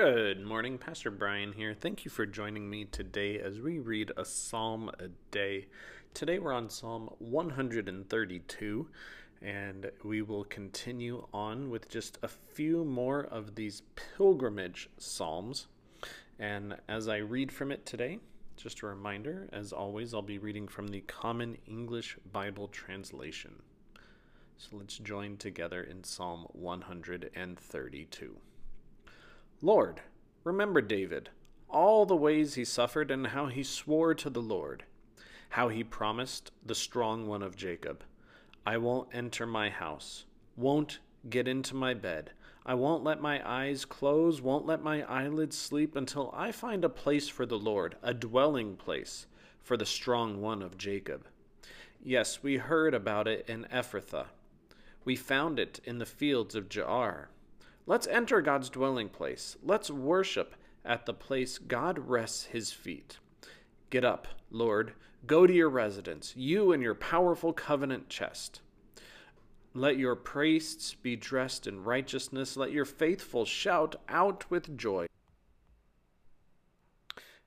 Good morning, Pastor Brian here. Thank you for joining me today as we read a psalm a day. Today we're on Psalm 132, and we will continue on with just a few more of these pilgrimage psalms. And as I read from it today, just a reminder, as always, I'll be reading from the Common English Bible Translation. So let's join together in Psalm 132. Lord, remember David, all the ways he suffered, and how he swore to the Lord, how he promised the strong one of Jacob, I won't enter my house, won't get into my bed. I won't let my eyes close, won't let my eyelids sleep until I find a place for the Lord, a dwelling place for the strong one of Jacob. Yes, we heard about it in Ephrathah. We found it in the fields of Jaar. Let's enter God's dwelling place. Let's worship at the place God rests his feet. Get up, Lord. Go to your residence, you and your powerful covenant chest. Let your priests be dressed in righteousness. Let your faithful shout out with joy.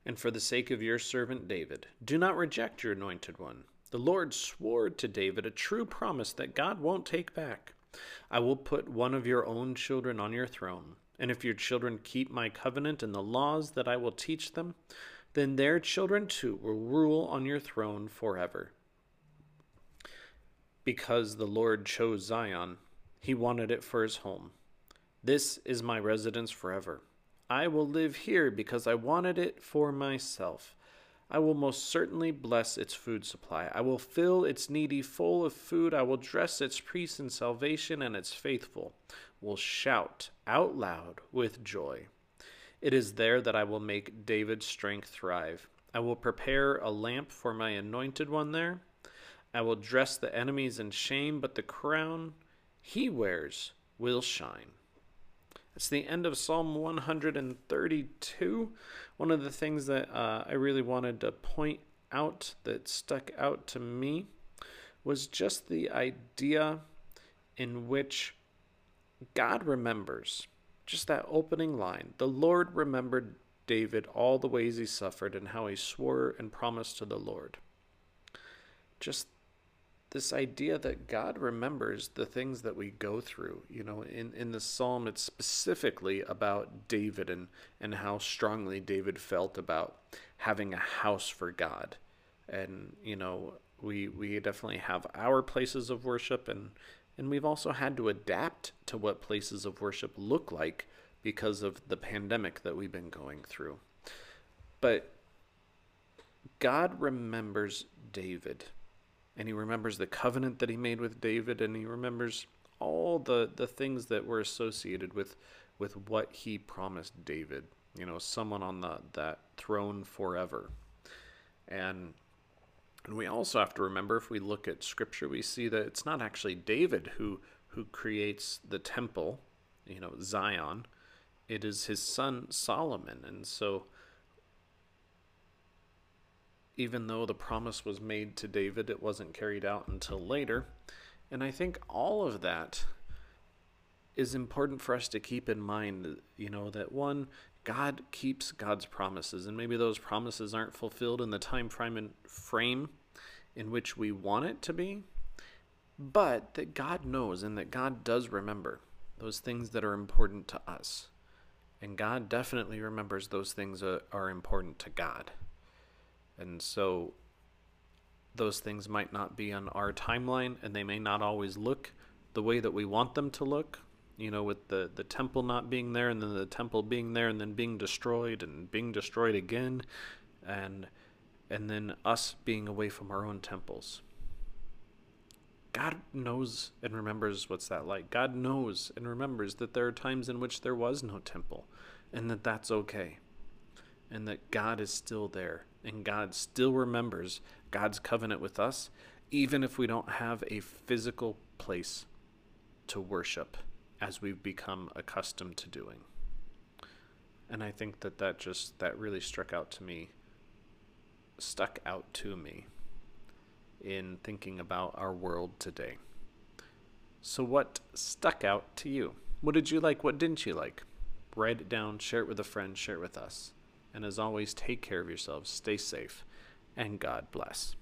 And for the sake of your servant David, do not reject your anointed one. The Lord swore to David a true promise that God won't take back. I will put one of your own children on your throne. And if your children keep my covenant and the laws that I will teach them, then their children too will rule on your throne forever. Because the Lord chose Zion, he wanted it for his home. This is my residence forever. I will live here because I wanted it for myself. I will most certainly bless its food supply. I will fill its needy full of food. I will dress its priests in salvation, and its faithful will shout out loud with joy. It is there that I will make David's strength thrive. I will prepare a lamp for my anointed one there. I will dress the enemies in shame, but the crown he wears will shine. It's the end of Psalm 132. One of the things that uh, I really wanted to point out that stuck out to me was just the idea in which God remembers. Just that opening line. The Lord remembered David all the ways he suffered and how he swore and promised to the Lord. Just this idea that God remembers the things that we go through. You know, in, in the psalm, it's specifically about David and, and how strongly David felt about having a house for God. And, you know, we, we definitely have our places of worship, and, and we've also had to adapt to what places of worship look like because of the pandemic that we've been going through. But God remembers David and he remembers the covenant that he made with David, and he remembers all the, the things that were associated with with what he promised David. You know, someone on the that throne forever. And and we also have to remember if we look at scripture, we see that it's not actually David who who creates the temple, you know, Zion. It is his son Solomon. And so even though the promise was made to David, it wasn't carried out until later. And I think all of that is important for us to keep in mind, you know, that one, God keeps God's promises, and maybe those promises aren't fulfilled in the time frame, in, frame in which we want it to be, but that God knows and that God does remember those things that are important to us. And God definitely remembers those things that are important to God. And so those things might not be on our timeline and they may not always look the way that we want them to look you know with the the temple not being there and then the temple being there and then being destroyed and being destroyed again and and then us being away from our own temples God knows and remembers what's that like. God knows and remembers that there are times in which there was no temple and that that's okay. And that God is still there and God still remembers God's covenant with us, even if we don't have a physical place to worship as we've become accustomed to doing. And I think that that just, that really struck out to me, stuck out to me in thinking about our world today. So, what stuck out to you? What did you like? What didn't you like? write it down, share it with a friend, share it with us. And as always, take care of yourselves, stay safe, and God bless.